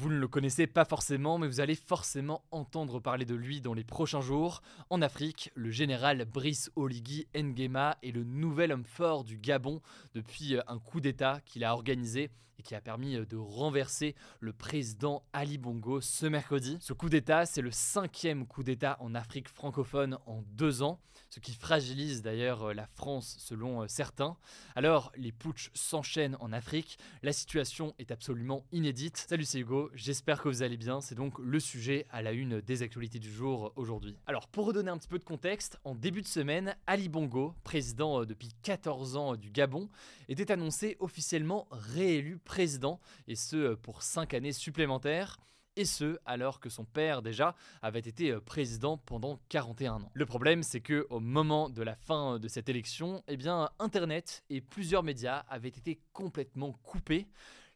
Vous ne le connaissez pas forcément, mais vous allez forcément entendre parler de lui dans les prochains jours. En Afrique, le général Brice Oligui Nguema est le nouvel homme fort du Gabon depuis euh, un coup d'État qu'il a organisé et qui a permis euh, de renverser le président Ali Bongo ce mercredi. Ce coup d'État, c'est le cinquième coup d'État en Afrique francophone en deux ans, ce qui fragilise d'ailleurs euh, la France selon certains. Alors, les putschs s'enchaînent en Afrique, la situation est absolument inédite. Salut c'est Hugo, j'espère que vous allez bien, c'est donc le sujet à la une des actualités du jour aujourd'hui. Alors, pour redonner un petit peu de contexte, en début de semaine, Ali Bongo, président depuis 14 ans du Gabon, était annoncé officiellement réélu président, et ce pour 5 années supplémentaires et ce alors que son père déjà avait été président pendant 41 ans. Le problème c'est que au moment de la fin de cette élection, eh internet et plusieurs médias avaient été complètement coupés.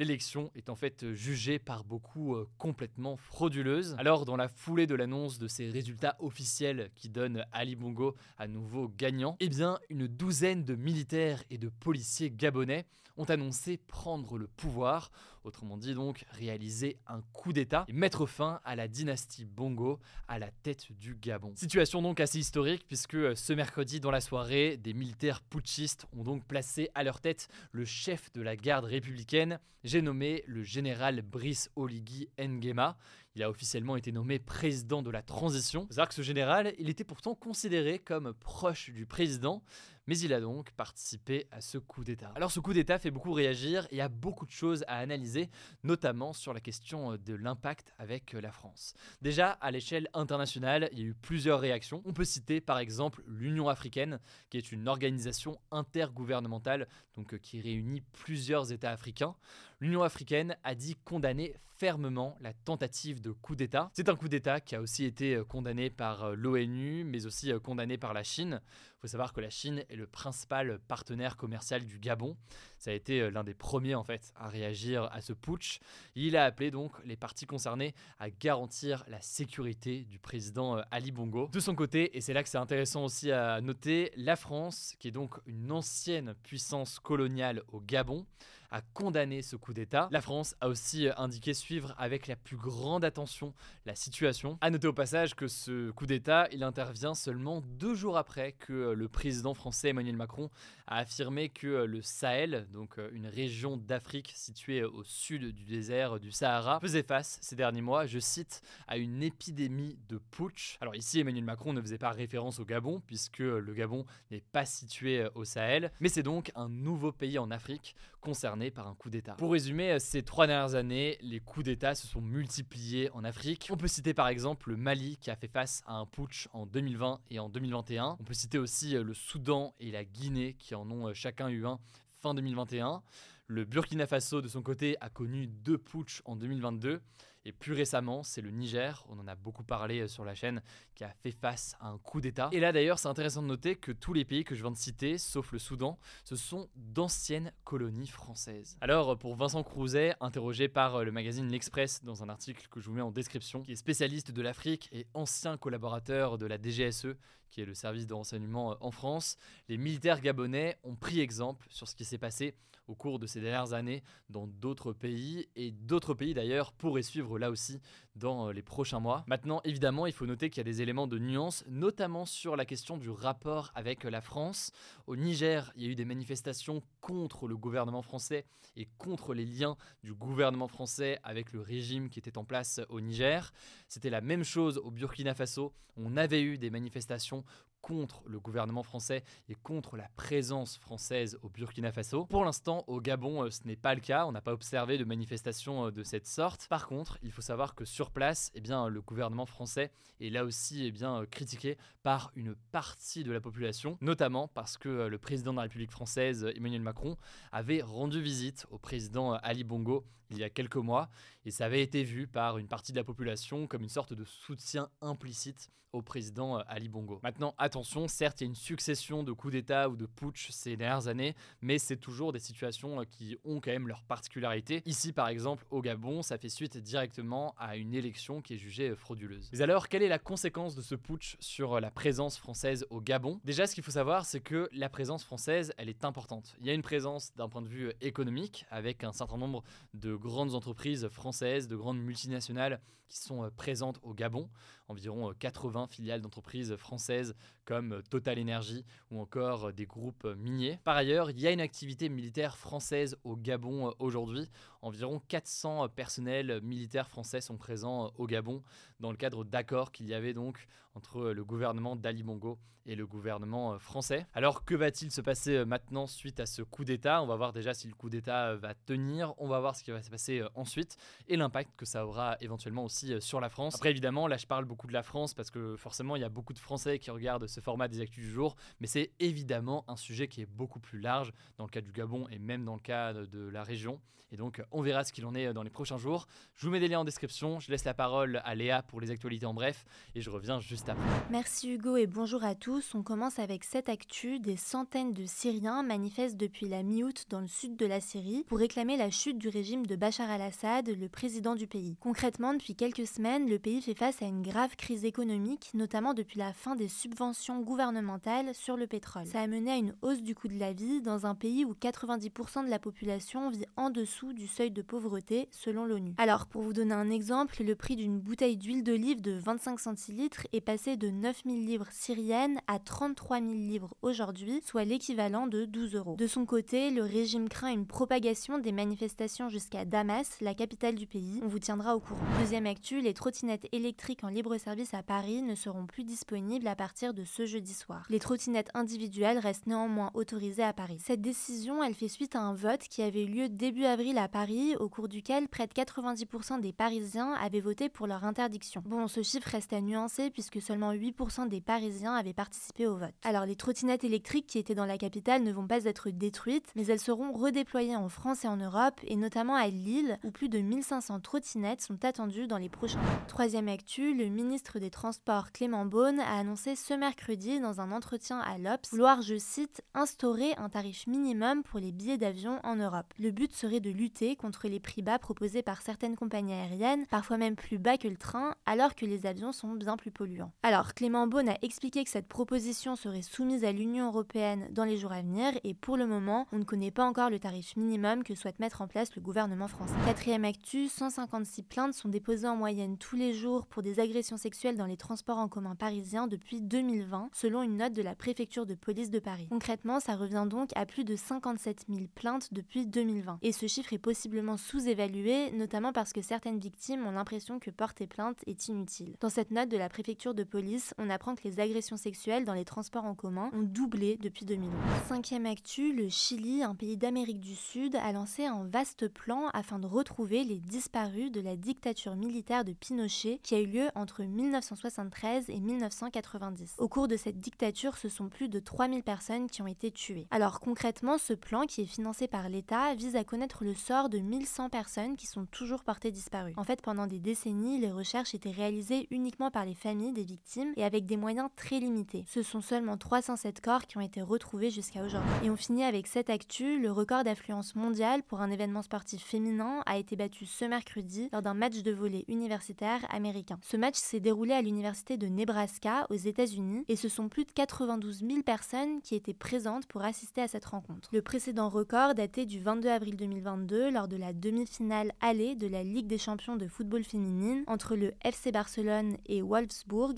L'élection est en fait jugée par beaucoup euh, complètement frauduleuse. Alors, dans la foulée de l'annonce de ces résultats officiels qui donnent Ali Bongo à nouveau gagnant, eh bien, une douzaine de militaires et de policiers gabonais ont annoncé prendre le pouvoir, autrement dit donc réaliser un coup d'État et mettre fin à la dynastie Bongo à la tête du Gabon. Situation donc assez historique puisque euh, ce mercredi dans la soirée, des militaires putschistes ont donc placé à leur tête le chef de la garde républicaine, j'ai nommé le général Brice Oligui Nguema. Il a officiellement été nommé président de la transition. que ce général, il était pourtant considéré comme proche du président, mais il a donc participé à ce coup d'État. Alors ce coup d'État fait beaucoup réagir et il y a beaucoup de choses à analyser, notamment sur la question de l'impact avec la France. Déjà, à l'échelle internationale, il y a eu plusieurs réactions. On peut citer par exemple l'Union africaine, qui est une organisation intergouvernementale donc, euh, qui réunit plusieurs États africains. L'Union africaine a dit condamner fermement la tentative de coup d'État. C'est un coup d'État qui a aussi été euh, condamné par euh, l'ONU, mais aussi condamné par la Chine. Il faut savoir que la Chine est le principal partenaire commercial du Gabon. Ça a été euh, l'un des premiers en fait à réagir à ce putsch. Il a appelé donc les parties concernées à garantir la sécurité du président euh, Ali Bongo. De son côté, et c'est là que c'est intéressant aussi à noter, la France, qui est donc une ancienne puissance coloniale au Gabon, a condamné ce coup d'État. La France a aussi indiqué suivre avec la plus grande attention la situation. A noter au passage que ce coup d'État, il intervient seulement deux jours après que le président français Emmanuel Macron a affirmé que le Sahel, donc une région d'Afrique située au sud du désert du Sahara, faisait face ces derniers mois, je cite, à une épidémie de putsch. Alors ici, Emmanuel Macron ne faisait pas référence au Gabon, puisque le Gabon n'est pas situé au Sahel, mais c'est donc un nouveau pays en Afrique concerné par un coup d'État. Pour résumer, euh, ces trois dernières années, les coups d'État se sont multipliés en Afrique. On peut citer par exemple le Mali qui a fait face à un putsch en 2020 et en 2021. On peut citer aussi euh, le Soudan et la Guinée qui en ont euh, chacun eu un fin 2021. Le Burkina Faso, de son côté, a connu deux putschs en 2022. Et plus récemment, c'est le Niger, on en a beaucoup parlé euh, sur la chaîne, qui a fait face à un coup d'État. Et là d'ailleurs, c'est intéressant de noter que tous les pays que je viens de citer, sauf le Soudan, ce sont d'anciennes colonies françaises. Alors pour Vincent Crouzet, interrogé par le magazine L'Express dans un article que je vous mets en description, qui est spécialiste de l'Afrique et ancien collaborateur de la DGSE, qui est le service de renseignement euh, en France, les militaires gabonais ont pris exemple sur ce qui s'est passé au cours de ces dernières années dans d'autres pays et d'autres pays d'ailleurs pourraient suivre là aussi dans euh, les prochains mois. Maintenant, évidemment, il faut noter qu'il y a des éléments de nuance, notamment sur la question du rapport avec la France. Au Niger, il y a eu des manifestations contre le gouvernement français et contre les liens du gouvernement français avec le régime qui était en place au Niger. C'était la même chose au Burkina Faso. On avait eu des manifestations façon contre le gouvernement français et contre la présence française au Burkina Faso. Pour l'instant, au Gabon, euh, ce n'est pas le cas. On n'a pas observé de manifestations euh, de cette sorte. Par contre, il faut savoir que sur place, eh bien, le gouvernement français est là aussi eh bien, euh, critiqué par une partie de la population, notamment parce que le président de la République française, Emmanuel Macron, avait rendu visite au président Ali Bongo il y a quelques mois, et ça avait été vu par une partie de la population comme une sorte de soutien implicite au président Ali Bongo. Maintenant, attention, certes, il y a une succession de coups d'État ou de putsch ces dernières années, mais c'est toujours des situations qui ont quand même leur particularité. Ici, par exemple, au Gabon, ça fait suite directement à une élection qui est jugée frauduleuse. Mais alors, quelle est la conséquence de ce putsch sur la présence française au Gabon? Déjà, ce qu'il faut savoir, c'est que la présence française, elle est importante. Il y a une présence d'un point de vue économique, avec un certain nombre de grandes entreprises françaises, de grandes multinationales qui sont euh, présentes au Gabon, environ 80 euh, filiales d'entreprises françaises comme euh, Total Energy ou encore des groupes miniers. Par ailleurs, il y a une activité militaire française au Gabon aujourd'hui. Environ 400 personnels militaires français sont présents au Gabon dans le cadre d'accords qu'il y avait donc entre le gouvernement d'Ali Bongo et le gouvernement français. Alors que va-t-il se passer maintenant suite à ce coup d'État? On va voir déjà si le coup d'État va tenir, on va voir ce qui va se passer ensuite et l'impact que ça aura éventuellement aussi euh, sur la France. Après, évidemment, là, je parle beaucoup de la France parce que forcément, il y a beaucoup de Français qui regardent ce format des actus du jour, mais c'est évidemment un sujet qui est beaucoup plus large dans le cas du Gabon et même dans le cas de la région. Et donc, on verra ce qu'il en est euh, dans les prochains jours. Je vous mets des liens en description. Je laisse la parole à Léa pour les actualités en bref et je reviens juste Merci Hugo et bonjour à tous. On commence avec cette actu. Des centaines de Syriens manifestent depuis la mi-août dans le sud de la Syrie pour réclamer la chute du régime de Bachar al-Assad, le président du pays. Concrètement, depuis quelques semaines, le pays fait face à une grave crise économique, notamment depuis la fin des subventions gouvernementales sur le pétrole. Ça a mené à une hausse du coût de la vie dans un pays où 90% de la population vit en dessous du seuil de pauvreté selon l'ONU. Alors, pour vous donner un exemple, le prix d'une bouteille d'huile d'olive de 25 centilitres est passé de 9 000 livres syriennes à 33 000 livres aujourd'hui, soit l'équivalent de 12 euros. De son côté, le régime craint une propagation des manifestations jusqu'à Damas, la capitale du pays. On vous tiendra au courant. Deuxième actu, les trottinettes électriques en libre service à Paris ne seront plus disponibles à partir de ce jeudi soir. Les trottinettes individuelles restent néanmoins autorisées à Paris. Cette décision, elle fait suite à un vote qui avait eu lieu début avril à Paris, au cours duquel près de 90% des Parisiens avaient voté pour leur interdiction. Bon, ce chiffre reste à nuancer puisque seulement 8% des Parisiens avaient participé au vote. Alors les trottinettes électriques qui étaient dans la capitale ne vont pas être détruites, mais elles seront redéployées en France et en Europe, et notamment à Lille, où plus de 1500 trottinettes sont attendues dans les prochains mois. Troisième actu, le ministre des Transports Clément Beaune a annoncé ce mercredi dans un entretien à l'Obs vouloir, je cite, instaurer un tarif minimum pour les billets d'avion en Europe. Le but serait de lutter contre les prix bas proposés par certaines compagnies aériennes, parfois même plus bas que le train, alors que les avions sont bien plus polluants. Alors, Clément Beaune a expliqué que cette proposition serait soumise à l'Union européenne dans les jours à venir, et pour le moment, on ne connaît pas encore le tarif minimum que souhaite mettre en place le gouvernement français. Quatrième actu, 156 plaintes sont déposées en moyenne tous les jours pour des agressions sexuelles dans les transports en commun parisiens depuis 2020, selon une note de la préfecture de police de Paris. Concrètement, ça revient donc à plus de 57 000 plaintes depuis 2020. Et ce chiffre est possiblement sous-évalué, notamment parce que certaines victimes ont l'impression que porter plainte est inutile. Dans cette note de la préfecture de police, on apprend que les agressions sexuelles dans les transports en commun ont doublé depuis 2011. Cinquième actu, le Chili, un pays d'Amérique du Sud, a lancé un vaste plan afin de retrouver les disparus de la dictature militaire de Pinochet qui a eu lieu entre 1973 et 1990. Au cours de cette dictature, ce sont plus de 3000 personnes qui ont été tuées. Alors concrètement, ce plan qui est financé par l'État vise à connaître le sort de 1100 personnes qui sont toujours portées disparues. En fait, pendant des décennies, les recherches étaient réalisées uniquement par les familles des victimes et avec des moyens très limités. Ce sont seulement 307 corps qui ont été retrouvés jusqu'à aujourd'hui. Et on finit avec cette actu, le record d'affluence mondiale pour un événement sportif féminin a été battu ce mercredi lors d'un match de volley universitaire américain. Ce match s'est déroulé à l'université de Nebraska aux États-Unis et ce sont plus de 92 000 personnes qui étaient présentes pour assister à cette rencontre. Le précédent record datait du 22 avril 2022 lors de la demi-finale allée de la Ligue des champions de football féminine entre le FC Barcelone et Wolfsburg